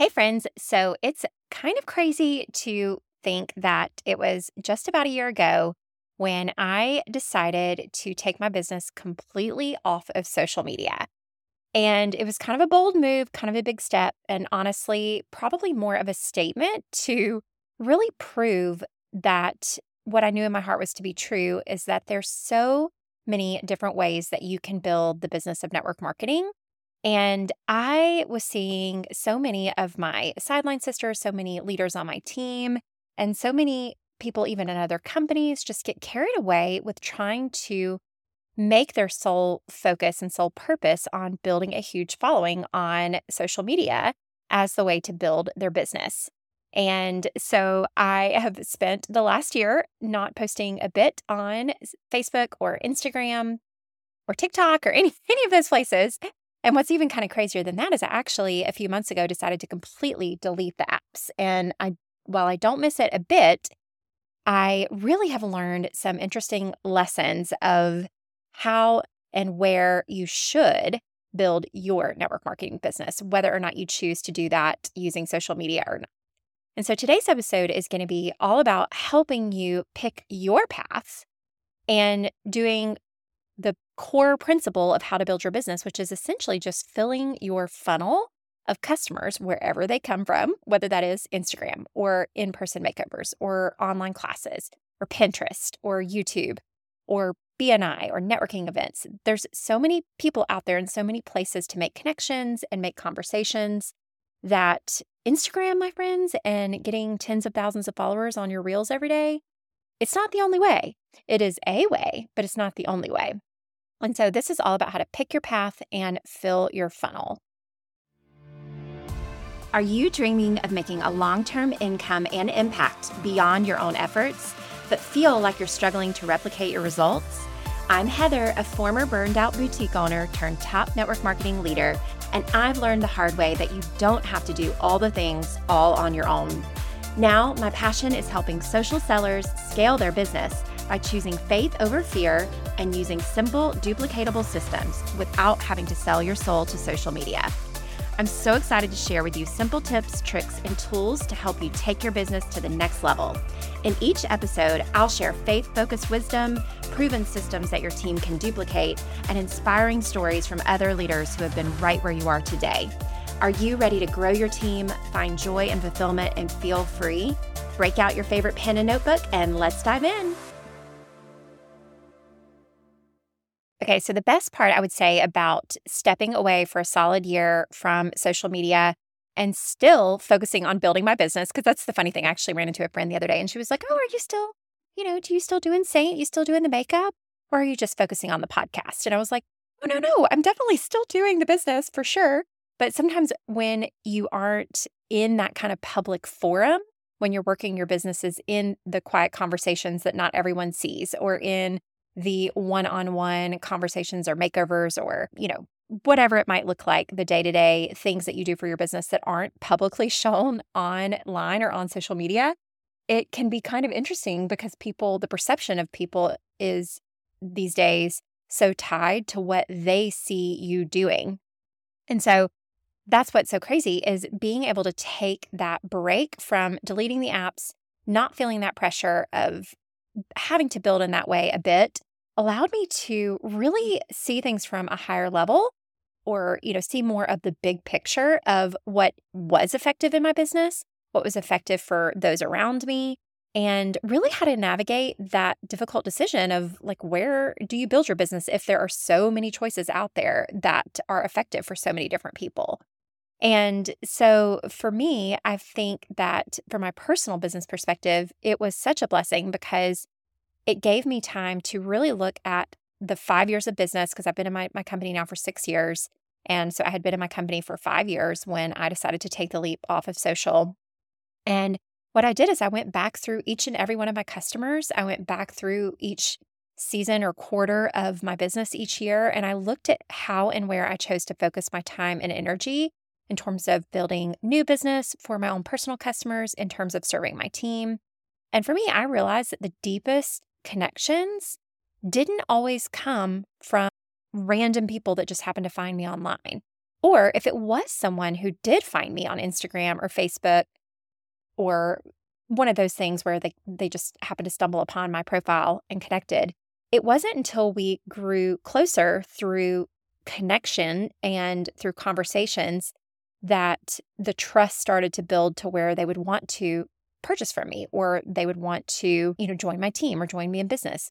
Hey, friends. So it's kind of crazy to think that it was just about a year ago when I decided to take my business completely off of social media. And it was kind of a bold move, kind of a big step, and honestly, probably more of a statement to really prove that what I knew in my heart was to be true is that there's so many different ways that you can build the business of network marketing and I was seeing so many of my sideline sisters, so many leaders on my team, and so many people, even in other companies, just get carried away with trying to make their sole focus and sole purpose on building a huge following on social media as the way to build their business. And so I have spent the last year not posting a bit on Facebook or Instagram or TikTok or any, any of those places and what's even kind of crazier than that is I actually a few months ago decided to completely delete the apps. And I while I don't miss it a bit, I really have learned some interesting lessons of how and where you should build your network marketing business, whether or not you choose to do that using social media or not. And so today's episode is going to be all about helping you pick your path and doing core principle of how to build your business, which is essentially just filling your funnel of customers wherever they come from, whether that is Instagram or in person makeovers or online classes or Pinterest or YouTube or BNI or networking events. There's so many people out there and so many places to make connections and make conversations that Instagram, my friends, and getting tens of thousands of followers on your reels every day, it's not the only way. It is a way, but it's not the only way. And so, this is all about how to pick your path and fill your funnel. Are you dreaming of making a long term income and impact beyond your own efforts, but feel like you're struggling to replicate your results? I'm Heather, a former burned out boutique owner turned top network marketing leader, and I've learned the hard way that you don't have to do all the things all on your own. Now, my passion is helping social sellers scale their business by choosing faith over fear and using simple, duplicatable systems without having to sell your soul to social media. I'm so excited to share with you simple tips, tricks, and tools to help you take your business to the next level. In each episode, I'll share faith focused wisdom, proven systems that your team can duplicate, and inspiring stories from other leaders who have been right where you are today. Are you ready to grow your team, find joy and fulfillment, and feel free? Break out your favorite pen and notebook, and let's dive in. Okay, so the best part I would say about stepping away for a solid year from social media and still focusing on building my business, because that's the funny thing. I actually ran into a friend the other day and she was like, Oh, are you still, you know, do you still doing Seint? You still doing the makeup? Or are you just focusing on the podcast? And I was like, Oh, no, no, I'm definitely still doing the business for sure. But sometimes when you aren't in that kind of public forum, when you're working your businesses in the quiet conversations that not everyone sees, or in the one on one conversations or makeovers or, you know, whatever it might look like, the day to day things that you do for your business that aren't publicly shown online or on social media, it can be kind of interesting because people, the perception of people is these days so tied to what they see you doing. And so that's what's so crazy is being able to take that break from deleting the apps, not feeling that pressure of having to build in that way a bit allowed me to mm. really see things from a higher level or you know see more of the big picture of what was effective in my business what was effective for those around me and really how to navigate that difficult decision of like where do you build your business if there are so many choices out there that are effective for so many different people and so for me, I think that from my personal business perspective, it was such a blessing because it gave me time to really look at the five years of business because I've been in my, my company now for six years. And so I had been in my company for five years when I decided to take the leap off of social. And what I did is I went back through each and every one of my customers. I went back through each season or quarter of my business each year. And I looked at how and where I chose to focus my time and energy in terms of building new business for my own personal customers, in terms of serving my team. And for me, I realized that the deepest connections didn't always come from random people that just happened to find me online. Or if it was someone who did find me on Instagram or Facebook or one of those things where they, they just happened to stumble upon my profile and connected, it wasn't until we grew closer through connection and through conversations that the trust started to build to where they would want to purchase from me or they would want to, you know, join my team or join me in business.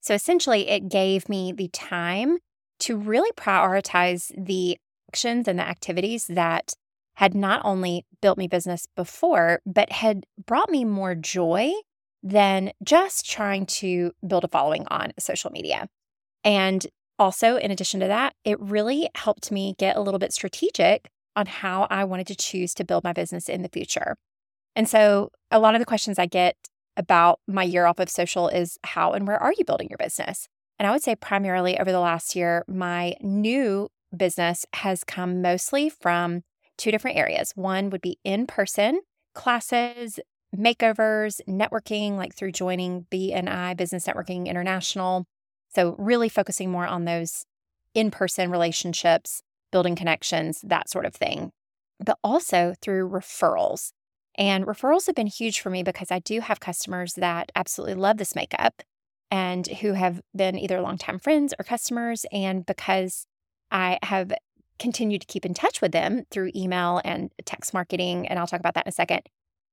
So essentially it gave me the time to really prioritize the actions and the activities that had not only built me business before, but had brought me more joy than just trying to build a following on social media. And also, in addition to that, it really helped me get a little bit strategic on how I wanted to choose to build my business in the future. And so, a lot of the questions I get about my year off of social is how and where are you building your business? And I would say, primarily over the last year, my new business has come mostly from two different areas. One would be in person classes, makeovers, networking, like through joining BNI Business Networking International. So, really focusing more on those in person relationships, building connections, that sort of thing, but also through referrals. And referrals have been huge for me because I do have customers that absolutely love this makeup and who have been either longtime friends or customers. And because I have continued to keep in touch with them through email and text marketing, and I'll talk about that in a second.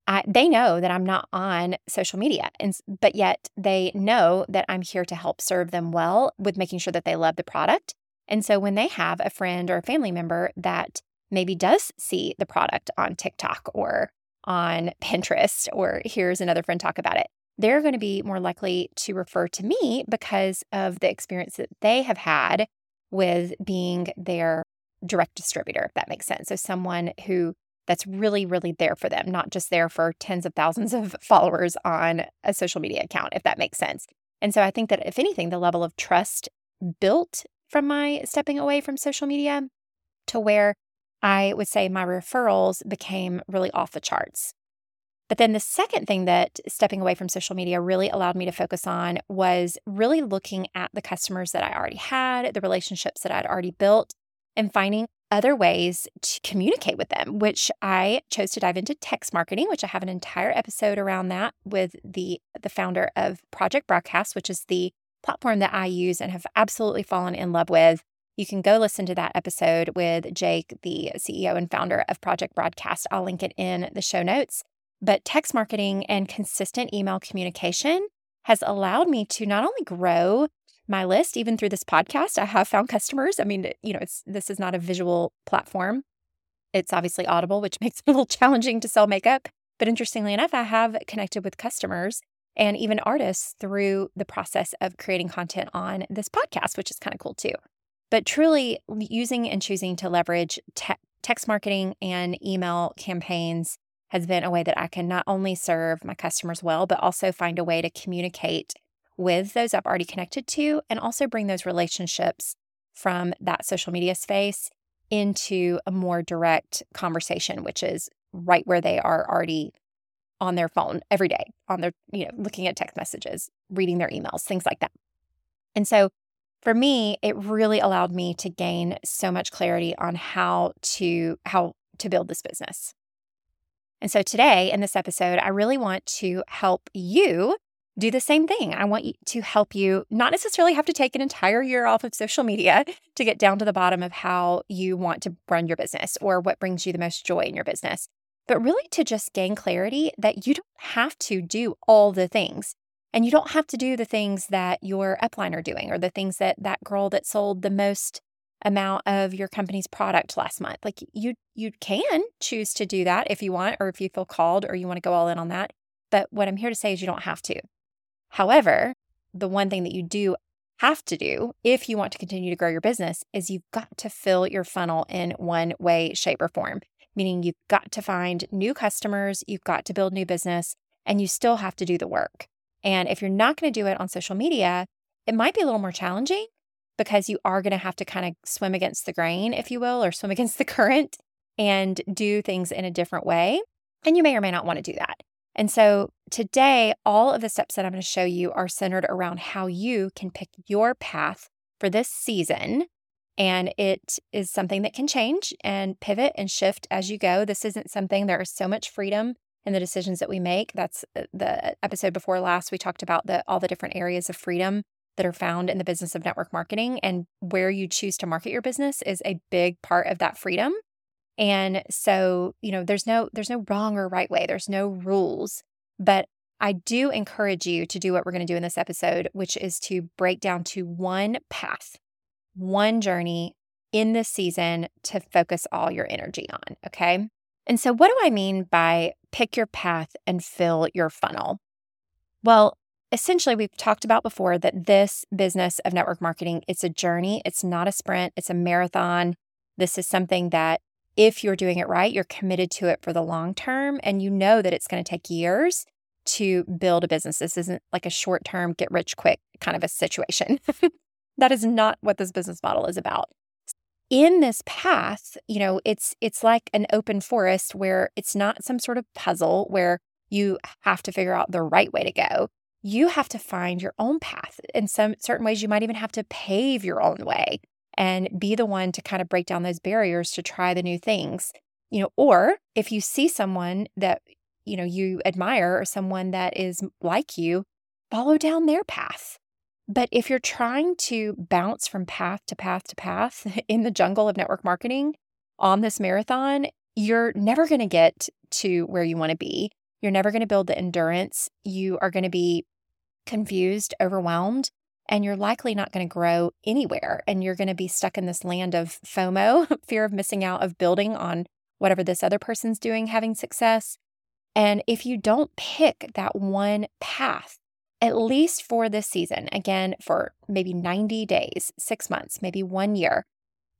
I, they know that I'm not on social media, and but yet they know that I'm here to help serve them well with making sure that they love the product. And so when they have a friend or a family member that maybe does see the product on TikTok or on Pinterest or hears another friend talk about it, they're going to be more likely to refer to me because of the experience that they have had with being their direct distributor, if that makes sense. So, someone who that's really, really there for them, not just there for tens of thousands of followers on a social media account, if that makes sense. And so, I think that if anything, the level of trust built from my stepping away from social media to where I would say my referrals became really off the charts. But then the second thing that stepping away from social media really allowed me to focus on was really looking at the customers that I already had, the relationships that I'd already built, and finding other ways to communicate with them, which I chose to dive into text marketing, which I have an entire episode around that with the the founder of Project Broadcast, which is the platform that I use and have absolutely fallen in love with. You can go listen to that episode with Jake, the CEO and founder of Project Broadcast. I'll link it in the show notes. But text marketing and consistent email communication has allowed me to not only grow my list even through this podcast. I have found customers. I mean, you know, it's this is not a visual platform. It's obviously audible, which makes it a little challenging to sell makeup. But interestingly enough, I have connected with customers and even artists through the process of creating content on this podcast, which is kind of cool too. But truly using and choosing to leverage te- text marketing and email campaigns has been a way that I can not only serve my customers well, but also find a way to communicate with those I've already connected to and also bring those relationships from that social media space into a more direct conversation, which is right where they are already on their phone every day, on their, you know, looking at text messages, reading their emails, things like that. And so for me, it really allowed me to gain so much clarity on how to how to build this business. And so today in this episode, I really want to help you do the same thing. I want to help you not necessarily have to take an entire year off of social media to get down to the bottom of how you want to run your business or what brings you the most joy in your business, but really to just gain clarity that you don't have to do all the things. And you don't have to do the things that your upline are doing or the things that that girl that sold the most amount of your company's product last month. Like you you can choose to do that if you want or if you feel called or you want to go all in on that. But what I'm here to say is you don't have to. However, the one thing that you do have to do if you want to continue to grow your business is you've got to fill your funnel in one way, shape, or form, meaning you've got to find new customers, you've got to build new business, and you still have to do the work. And if you're not going to do it on social media, it might be a little more challenging because you are going to have to kind of swim against the grain, if you will, or swim against the current and do things in a different way. And you may or may not want to do that. And so today, all of the steps that I'm going to show you are centered around how you can pick your path for this season And it is something that can change and pivot and shift as you go. This isn't something, there is so much freedom in the decisions that we make. That's uh, the episode before last. We talked about the, all the different areas of freedom that are found in the business of network marketing and where you choose to market your business is a big part of that freedom. And so, you know, there's no there's no wrong or right way. There's no rules, but I do encourage you to do what we're going to do in this episode, which is to break down to one path, one journey in this season to focus all your energy on, okay? And so what do I mean by pick your path and fill your funnel? Well, essentially we've talked about before that this business of network marketing it's a journey it's not a sprint it's a marathon this is something that if you're doing it right you're committed to it for the long term and you know that it's going to take years to build a business this isn't like a short term get rich quick kind of a situation that is not what this business model is about in this path you know it's it's like an open forest where it's not some sort of puzzle where you have to figure out the right way to go you have to find your own path. In some certain ways, you might even have to pave your own way and be the one to kind of break down those barriers to try the new things. You know, or if you see someone that, you know, you admire or someone that is like you, follow down their path. But if you're trying to bounce from path to path to path in the jungle of network marketing on this marathon, you're never going to get to where you want to be. You're never going to build the endurance. You are going to be confused, overwhelmed, and you're likely not going to grow anywhere. And you're going to be stuck in this land of FOMO, fear of missing out, of building on whatever this other person's doing, having success. And if you don't pick that one path, at least for this season, again, for maybe 90 days, six months, maybe one year,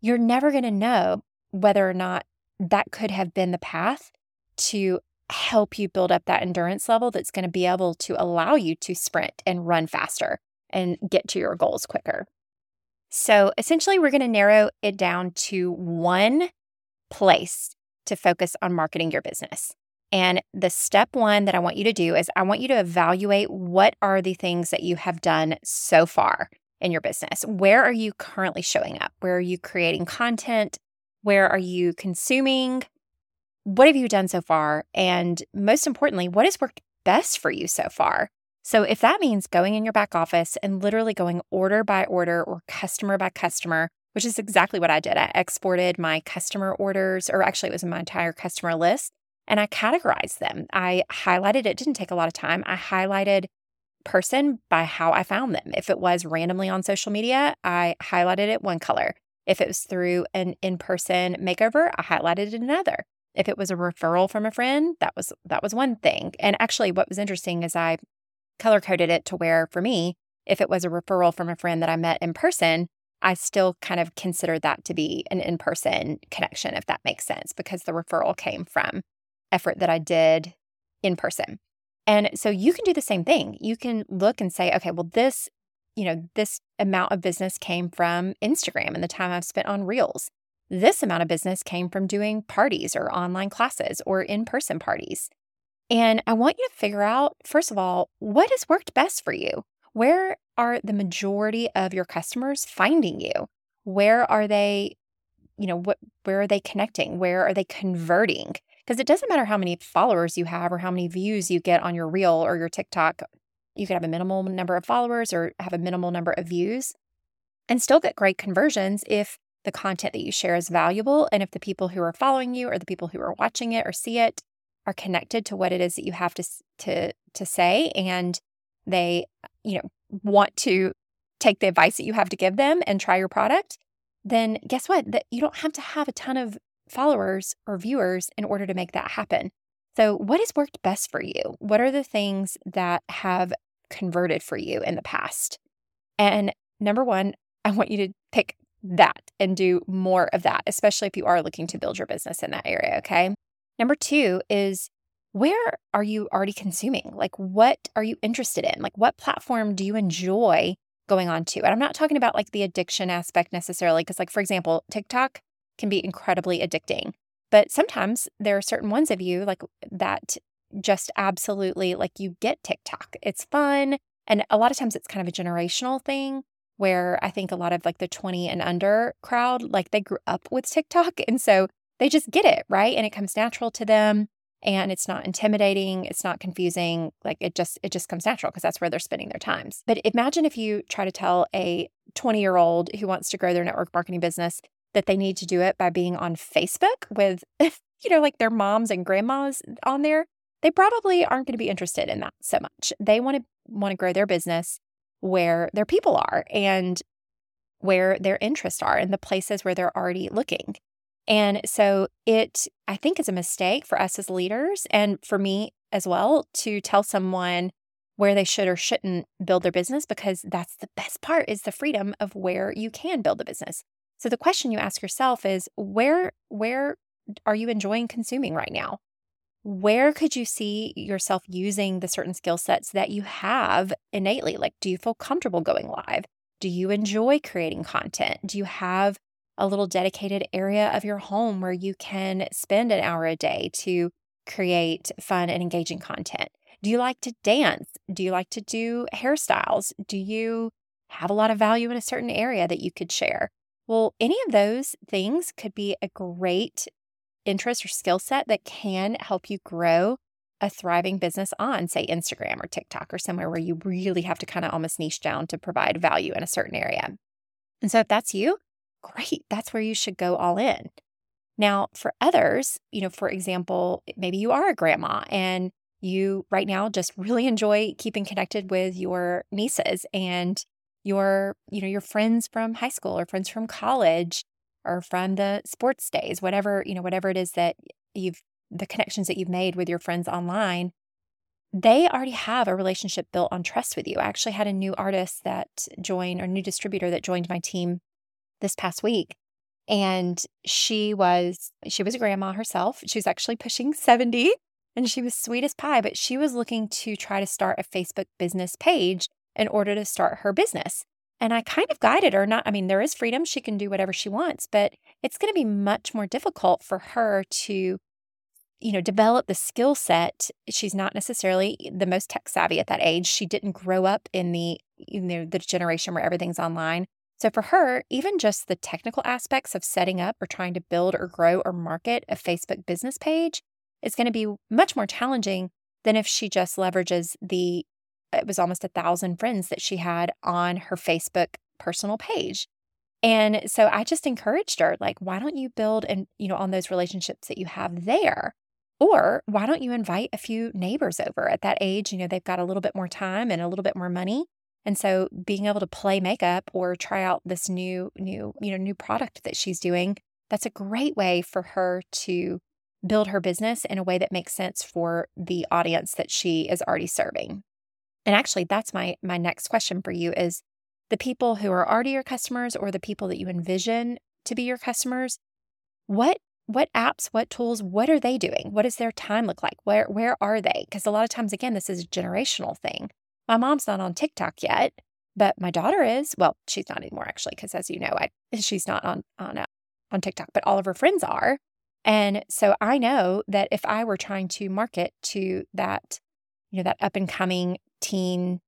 you're never going to know whether or not that could have been the path to help you build up that endurance level that's going to be able to allow you to sprint and run faster and get to your goals quicker. So essentially, we're going to narrow it down to one place to focus on marketing your business. And the step one that I want you to do is I want you to evaluate what are the things that you have done so far in your business. Where are you currently showing up? Where are you creating content? Where are you consuming what have you done so far? And most importantly, what has worked best for you so far? So, if that means going in your back office and literally going order by order or customer by customer, which is exactly what I did, I exported my customer orders, or actually, it was my entire customer list, and I categorized them. I highlighted, it didn't take a lot of time. I highlighted person by how I found them. If it was randomly on social media, I highlighted it one color. If it was through an in person makeover, I highlighted it another. If it was a referral from a friend, that was that was one thing. And actually what was interesting is I color coded it to where for me, if it was a referral from a friend that I met in person, I still kind of consider that to be an in-person connection if that makes sense because the referral came from effort that I did in person. And so you can do the same thing. You can look and say, okay, well this, you know, this amount of business came from Instagram and the time I've spent on Reels. This amount of business came from doing parties or online classes or in person parties. And I want you to figure out, first of all, what has worked best for you? Where are the majority of your customers finding you? Where are they, you know, what where are they connecting? Where are they converting? Because it doesn't matter how many followers you have or how many views you get on your reel or your TikTok. You could have a minimal number of followers or have a minimal number of views and still get great conversions if the content that you share is valuable and if the people who are following you or the people who are watching it or see it are connected to what it is that you have to to to say and they you know want to take the advice that you have to give them and try your product then guess what that you don't have to have a ton of followers or viewers in order to make that happen so what has worked best for you what are the things that have converted for you in the past and number 1 I want you to pick that and do more of that, especially if you are looking to build your business in that area. Okay. Number two is where are you already consuming? Like, what are you interested in? Like, what platform do you enjoy going on to? And I'm not talking about like the addiction aspect necessarily, because, like, for example, TikTok can be incredibly addicting. But sometimes there are certain ones of you like that just absolutely like you get TikTok. It's fun. And a lot of times it's kind of a generational thing where I think a lot of like the 20 and under crowd, like they grew up with TikTok. And so they just get it, right? And it comes natural to them and it's not intimidating, it's not confusing. Like it just it just comes natural because that's where they're spending their times. But imagine if you try to tell a 20-year-old who wants to grow their network marketing business that they need to do it by being on Facebook with you know like their moms and grandmas on there. They probably aren't going to be interested in that so much. They want to want to grow their business where their people are and where their interests are and the places where they're already looking. And so it, I think, is a mistake for us as leaders and for me as well to tell someone where they should or shouldn't build their business because that's the best part is the freedom of where you can build a business. So the question you ask yourself is where where are you enjoying consuming right now? Where could you see yourself using the certain skill sets that you have innately? Like do you feel comfortable going live? Do you enjoy creating content? Do you have a little dedicated area of your home where you can spend an hour a day to create fun and engaging content? Do you like to dance? Do you like to do hairstyles? Do you have a lot of value in a certain area that you could share? Well, any of those things could be a great interest or skill set that can help you grow a thriving business on, say, Instagram or TikTok or somewhere where you really have to kind of almost niche down to provide value in a certain area. And so, if that's you, great, that's where you should go all in. Now, for others, you know, for example, maybe you are a grandma and you right now just really enjoy keeping connected with your nieces and your, you know, your friends from high school or friends from college or from the sports days, whatever, you know, whatever it is that you've the connections that you've made with your friends online, they already have a relationship built on trust with you. I actually had a new artist that joined or new distributor that joined my team this past week and she was she was a grandma herself she was actually pushing 70 and she was sweet as pie but she was looking to try to start a facebook business page in order to start her business. And i kind of guided her not i mean there is freedom she can do whatever she wants but it's going to be much more difficult for her to you know develop the skill set. She's not necessarily the most tech savvy at that age. She didn't grow up in the you know the generation where everything's online. So for her, even just the technical aspects of setting up or trying to build or grow or market a Facebook business page is going to be much more challenging than if she just leverages the it was almost a thousand friends that she had on her Facebook personal page. And so I just encouraged her, like, why don't you build and, you know, on those relationships that you have there? Or why don't you invite a few neighbors over at that age? You know, they've got a little bit more time and a little bit more money. And so being able to play makeup or try out this new new, you know, new product that she's doing, that's a great way for her to build her business in a way that makes sense for the audience that she is already serving. And actually, that's my my next question for you is the people who are already your customers or the people that you envision to be your customers, what what apps, what tools, what are they doing? What does their time look like? Where where are they? Because a lot of times again, this is a generational thing. My mom's not on TikTok yet, but my daughter is. Well, she's not anymore actually, because as you know, I she's not on on uh, on TikTok, but all of her friends are. And so I know that if I were trying to market to that, you know, that up and coming teen,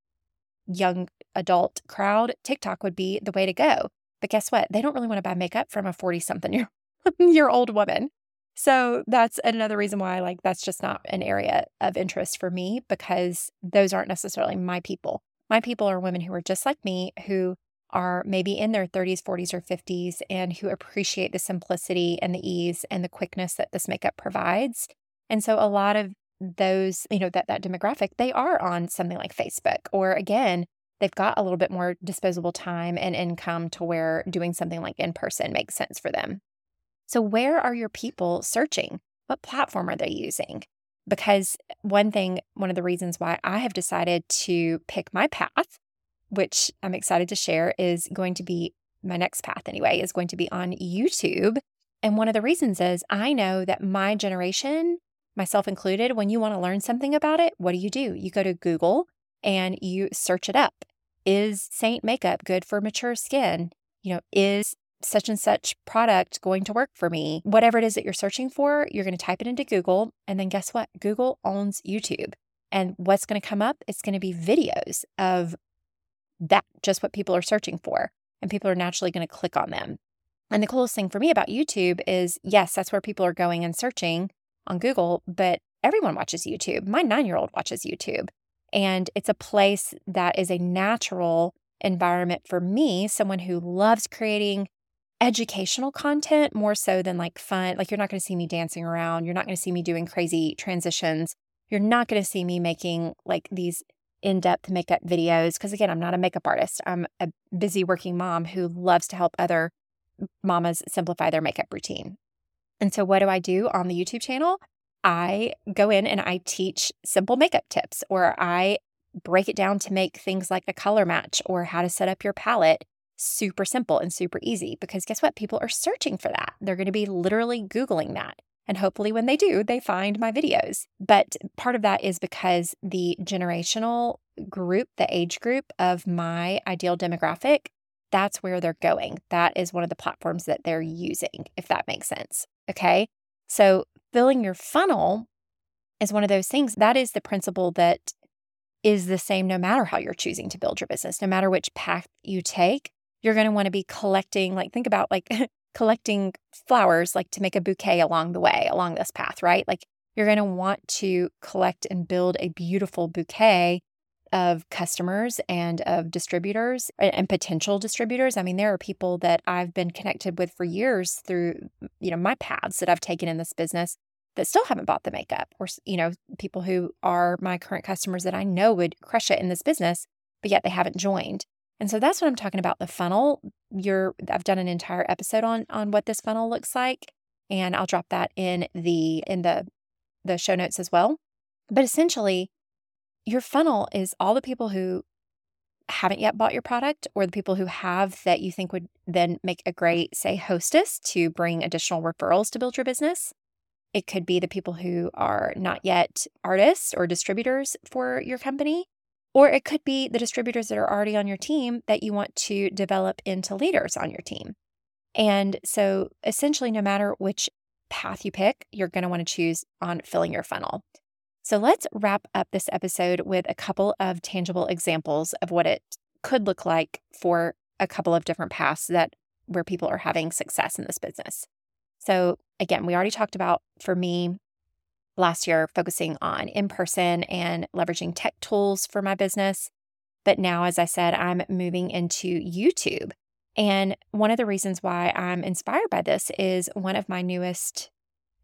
young adult crowd, TikTok would be the way to go. But guess what? They don't really want to buy makeup from a 40 something year, year old woman. So that's another reason why like that's just not an area of interest for me because those aren't necessarily my people. My people are women who are just like me who are maybe in their 30s, 40s, or 50s and who appreciate the simplicity and the ease and the quickness that this makeup provides. And so a lot of those, you know, that that demographic, they are on something like Facebook or again, they've got a little bit more disposable time and income to where doing something like in person makes sense for them. So, where are your people searching? What platform are they using? Because one thing, one of the reasons why I have decided to pick my path, which I'm excited to share, is going to be my next path anyway, is going to be on YouTube. And one of the reasons is I know that my generation, myself included, when you want to learn something about it, what do you do? You go to Google and you search it up. Is Seint makeup good for mature skin? You know, is such and such product going to work for me? Whatever it is that you're searching for, you're going to type it into Google. And then guess what? Google owns YouTube. And what's going to come up? It's going to be videos of that just what people are searching for. And people are naturally going to click on them. And the coolest thing for me about YouTube is yes, that's where people are going and searching on Google, but everyone watches YouTube. My nine year old watches YouTube. And it's a place that is a natural environment for me, someone who loves creating educational content more so than like fun. Like, you're not going to see me dancing around. You're not going to see me doing crazy transitions. You're not going to see me making like these in depth makeup videos. Because again, I'm not a makeup artist. I'm a busy working mom who loves to help other mamas simplify their makeup routine. And so, what do I do on the YouTube channel? I go in and I teach simple makeup tips, or I break it down to make things like a color match or how to set up your palette super simple and super easy. Because guess what? People are searching for that. They're going to be literally Googling that. And hopefully, when they do, they find my videos. But part of that is because the generational group, the age group of my ideal demographic, that's where they're going. That is one of the platforms that they're using, if that makes sense. Okay. So, filling your funnel is one of those things. That is the principle that is the same no matter how you're choosing to build your business, no matter which path you take. You're going to want to be collecting, like, think about like collecting flowers, like to make a bouquet along the way, along this path, right? Like, you're going to want to collect and build a beautiful bouquet of customers and of distributors and potential distributors. I mean, there are people that I've been connected with for years through, you know, my paths that I've taken in this business that still haven't bought the makeup or, you know, people who are my current customers that I know would crush it in this business, but yet they haven't joined. And so that's what I'm talking about the funnel. You're I've done an entire episode on on what this funnel looks like and I'll drop that in the in the the show notes as well. But essentially, your funnel is all the people who haven't yet bought your product or the people who have that you think would then make a great, say, hostess to bring additional referrals to build your business. It could be the people who are not yet artists or distributors for your company, or it could be the distributors that are already on your team that you want to develop into leaders on your team. And so, essentially, no matter which path you pick, you're going to want to choose on filling your funnel. So let's wrap up this episode with a couple of tangible examples of what it could look like for a couple of different paths that where people are having success in this business. So again, we already talked about for me last year focusing on in person and leveraging tech tools for my business. But now, as I said, I'm moving into YouTube. And one of the reasons why I'm inspired by this is one of my newest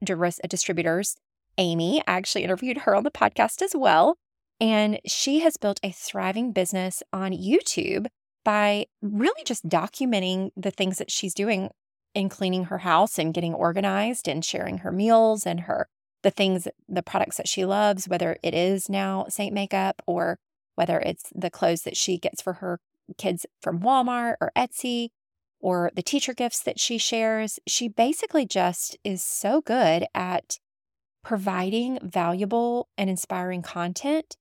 distributors Amy. I actually interviewed her on the podcast as well. And she has built a thriving business on YouTube by really just documenting the things that she's doing in cleaning her house and getting organized and sharing her meals and her the things the products that she loves whether it is now Seint makeup or whether it's the clothes that she gets for her kids from Walmart or Etsy or the teacher gifts that she shares she basically just is so good at providing valuable and inspiring content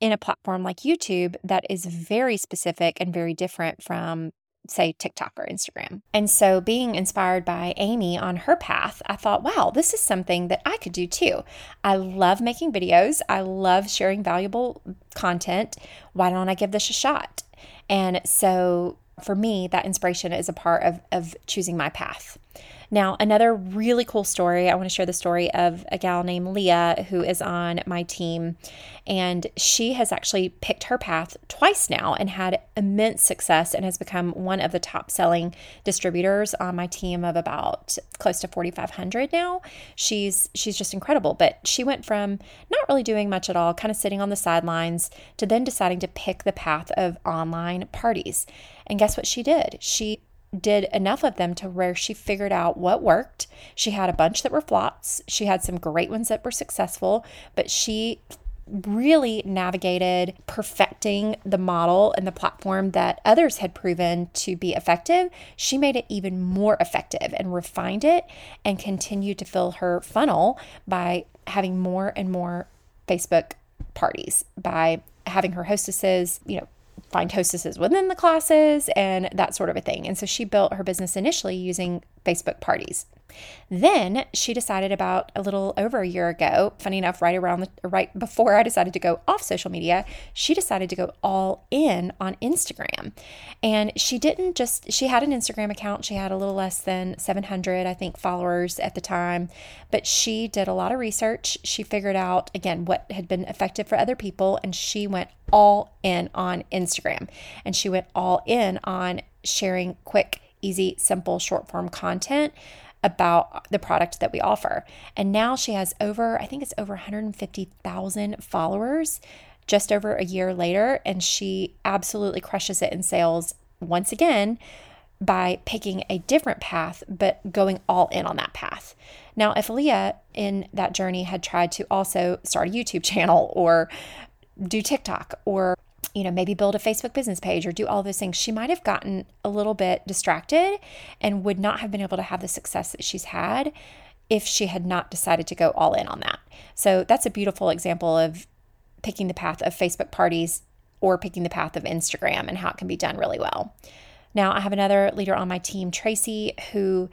in a platform like YouTube that is very specific and very different from say TikTok or Instagram. And so being inspired by Amy on her path, I thought, wow, this is something that I could do too. I love making videos. I love sharing valuable content. Why don't I give this a shot? And so for me, that inspiration is a part of, of choosing my path. Now, another really cool story, I want to share the story of a gal named Leah who is on my team. And she has actually picked her path twice now and had immense success and has become one of the top selling distributors on my team of about close to 4,500 now. She's she's just incredible. But she went from not really doing much at all, kind of sitting on the sidelines, to then deciding to pick the path of online parties. And guess what she did? She did enough of them to where she figured out what worked. She had a bunch that were flops. She had some great ones that were successful, but she really navigated perfecting the model and the platform that others had proven to be effective. She made it even more effective and refined it and continued to fill her funnel by having more and more Facebook parties, by having her hostesses, you know, find hostesses within the classes and that sort of a thing. And so she built her business initially using Facebook parties. Then she decided about a little over a year ago, funny enough, right around the, right before I decided to go off social media, she decided to go all in on Instagram. And she didn't just she had an Instagram account. She had a little less than 700, I think, followers at the time, but she did a lot of research. She figured out again what had been effective for other people and she went all in on Instagram. And she went all in on sharing quick, easy, simple short form content about the product that we offer. And now she has over, I think it's over 150,000 followers just over a year later. And she absolutely crushes it in sales once again by picking a different path, but going all in on that path. Now, if Leah in that journey had tried to also start a YouTube channel or do TikTok or you know, maybe build a Facebook business page or do all those things, she might have gotten a little bit distracted and would not have been able to have the success that she's had if she had not decided to go all in on that. So that's a beautiful example of picking the path of Facebook parties or picking the path of Instagram and how it can be done really well. Now, I have another leader on my team, Tracy, who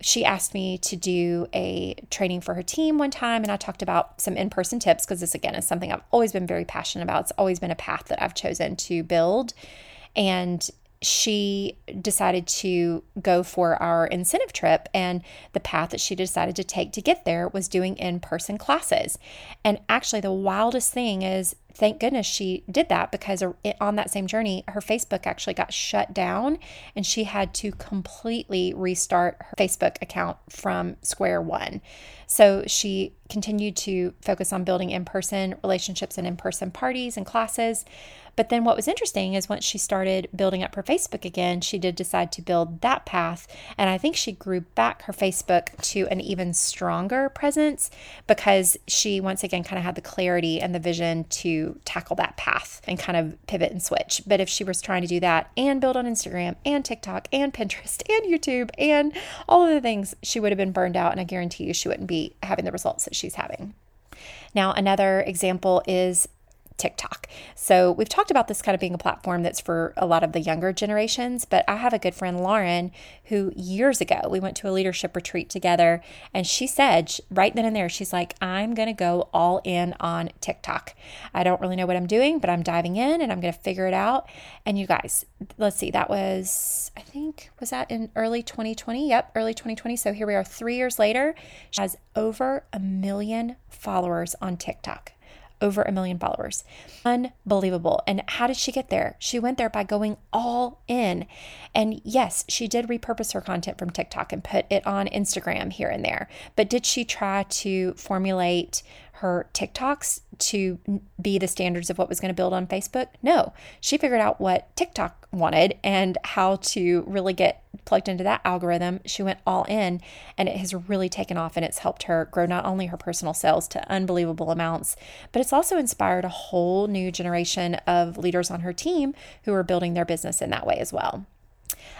she asked me to do a training for her team one time and I talked about some in-person tips because this again is something I've always been very passionate about. It's always been a path that I've chosen to build and she decided to go for our incentive trip and the path that she decided to take to get there was doing in-person classes. And actually the wildest thing is thank goodness she did that because on that same journey, her Facebook actually got shut down and she had to completely restart her Facebook account from square one. So she continued to focus on building in person relationships and in person parties and classes. But then what was interesting is once she started building up her Facebook again, she did decide to build that path. And I think she grew back her Facebook to an even stronger presence because she once again kind of had the clarity and the vision to tackle that path and kind of pivot and switch. But if she was trying to do that and build on Instagram and TikTok and Pinterest and YouTube and all of the things, she would have been burned out. And I guarantee you she wouldn't be having the results that she's having. Now, another example is TikTok. So we've talked about this kind of being a platform that's for a lot of the younger generations, but I have a good friend, Lauren, who years ago we went to a leadership retreat together, and she said right then and there, she's like, I'm going to go all in on TikTok. I don't really know what I'm doing, but I'm diving in and I'm going to figure it out. And you guys, let's see, that was, I think, was that in early 2020? Yep, early 2020. So here we are three years later. She has over a million followers on TikTok over a million followers. Unbelievable. And how did she get there? She went there by going all in. And yes, she did repurpose her content from TikTok and put it on Instagram here and there. But did she try to formulate her TikToks to be the standards of what was going to build on Facebook? No. She figured out what TikTok wanted and how to really get plugged into that algorithm. She went all in and it has really taken off and it's helped her grow not only her personal sales to unbelievable amounts, but it's also inspired a whole new generation of leaders on her team who are building their business in that way as well.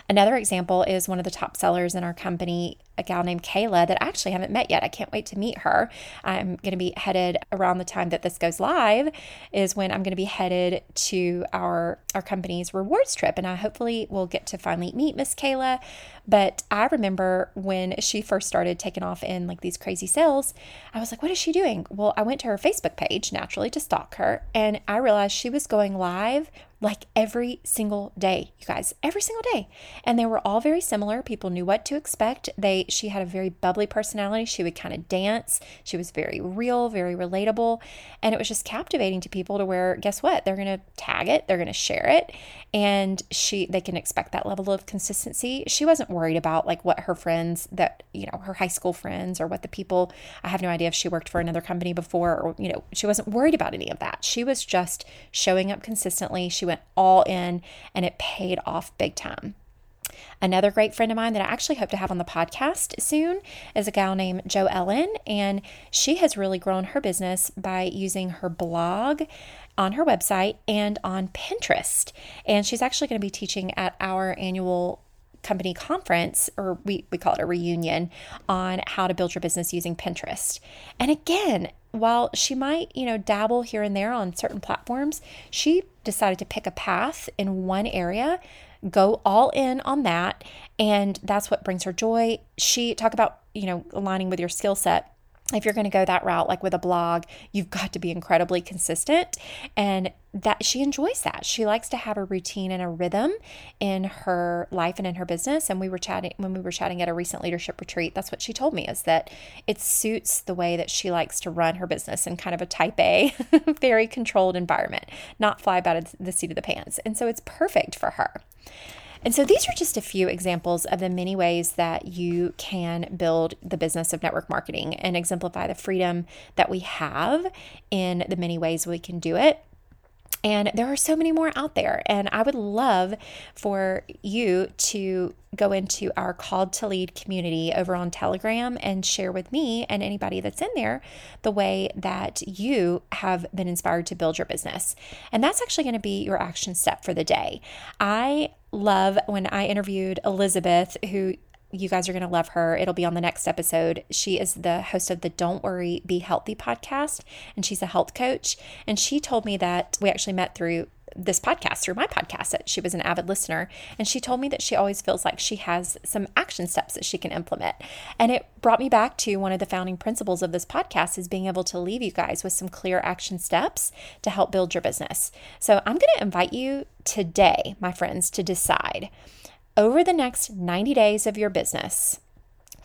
Another example is one of the top sellers in our company, a gal named Kayla that I actually haven't met yet. I can't wait to meet her. I'm going to be headed around the time that this goes live is when I'm going to be headed to our our company's rewards trip and I hopefully will get to finally meet Miss Kayla. But I remember when she first started taking off in like these crazy sales, I was like, what is she doing? Well, I went to her Facebook page naturally to stalk her and I realized she was going live like every single day, you guys, every single day. And they were all very similar. People knew what to expect. They she had a very bubbly personality. She would kind of dance. She was very real, very relatable, and it was just captivating to people to where guess what? They're going to tag it, they're going to share it, and she they can expect that level of consistency. She wasn't worried about like what her friends that, you know, her high school friends or what the people I have no idea if she worked for another company before or, you know, she wasn't worried about any of that. She was just showing up consistently. She went all in and it paid off big time. Another great friend of mine that I actually hope to have on the podcast soon is a gal named Jo Ellen, and she has really grown her business by using her blog on her website and on Pinterest. And she's actually going to be teaching at our annual company conference, or we, we call it a reunion, on how to build your business using Pinterest. And again, while she might, you know, dabble here and there on certain platforms, she decided to pick a path in one area go all in on that. And that's what brings her joy. She talk about, you know, aligning with your skill set if you're going to go that route like with a blog you've got to be incredibly consistent and that she enjoys that. She likes to have a routine and a rhythm in her life and in her business and we were chatting when we were chatting at a recent leadership retreat that's what she told me is that it suits the way that she likes to run her business in kind of a type a very controlled environment not fly by the seat of the pants. And so it's perfect for her and so these are just a few examples of the many ways that you can build the business of network marketing and exemplify the freedom that we have in the many ways we can do it. And there are so many more out there. And I would love for you to go into our Called to Lead community over on Telegram and share with me and anybody that's in there the way that you have been inspired to build your business. And that's actually going to be your action step for the day. I love when I interviewed Elizabeth, who you guys are going to love her. It'll be on the next episode. She is the host of the Don't Worry, Be Healthy podcast, and she's a health coach. And she told me that we actually met through this podcast, through my podcast, that she was an avid listener. And she told me that she always feels like she has some action steps that she can implement. And it brought me back to one of the founding principles of this podcast is being able to leave you guys with some clear action steps to help build your business. So I'm going to invite you today, my friends, to decide over the next 90 days of your business,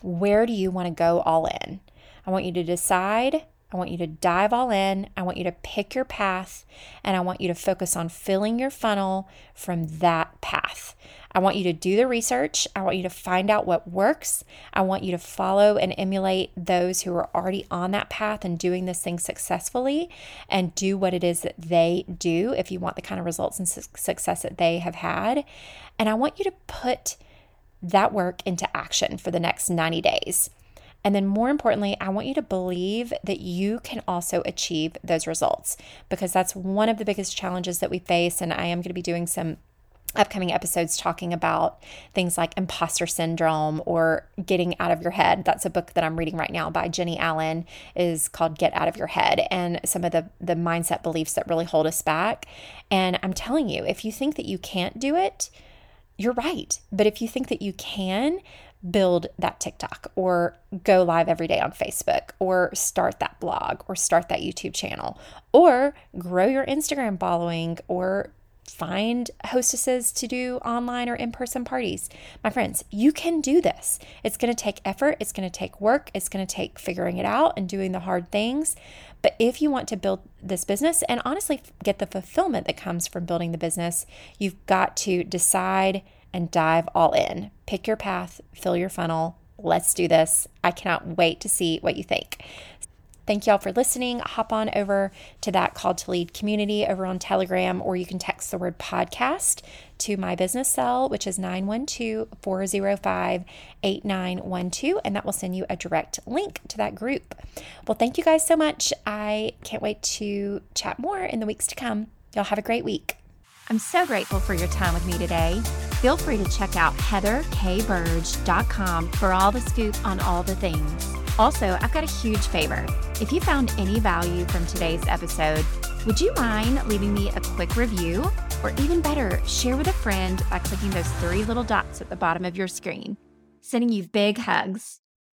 where do you want to go all in? I want you to decide. I want you to dive all in. I want you to pick your path and I want you to focus on filling your funnel from that path. I want you to do the research. I want you to find out what works. I want you to follow and emulate those who are already on that path and doing this thing successfully and do what it is that they do if you want the kind of results and su- success that they have had. And I want you to put that work into action for the next 90 days. And then, more importantly, I want you to believe that you can also achieve those results because that's one of the biggest challenges that we face. And I am going to be doing some upcoming episodes talking about things like imposter syndrome or getting out of your head. That's a book that I'm reading right now by Jennie Allen is called Get Out of Your Head and some of the the mindset beliefs that really hold us back. And I'm telling you, if you think that you can't do it, you're right. But if you think that you can, build that TikTok or go live every day on Facebook or start that blog or start that YouTube channel or grow your Instagram following or find hostesses to do online or in person parties. My friends, you can do this. It's going to take effort, it's going to take work, it's going to take figuring it out and doing the hard things. But if you want to build this business and honestly get the fulfillment that comes from building the business, you've got to decide and dive all in. Pick your path, fill your funnel. Let's do this. I cannot wait to see what you think. Thank y'all for listening. Hop on over to that Called to Lead community over on Telegram, or you can text the word podcast to my business cell, which is 912 405 8912, and that will send you a direct link to that group. Well, thank you guys so much. I can't wait to chat more in the weeks to come. Y'all have a great week. I'm so grateful for your time with me today. Feel free to check out heatherkburge.com for all the scoop on all the things. Also, I've got a huge favor. If you found any value from today's episode, would you mind leaving me a quick review? Or even better, share with a friend by clicking those three little dots at the bottom of your screen. Sending you big hugs.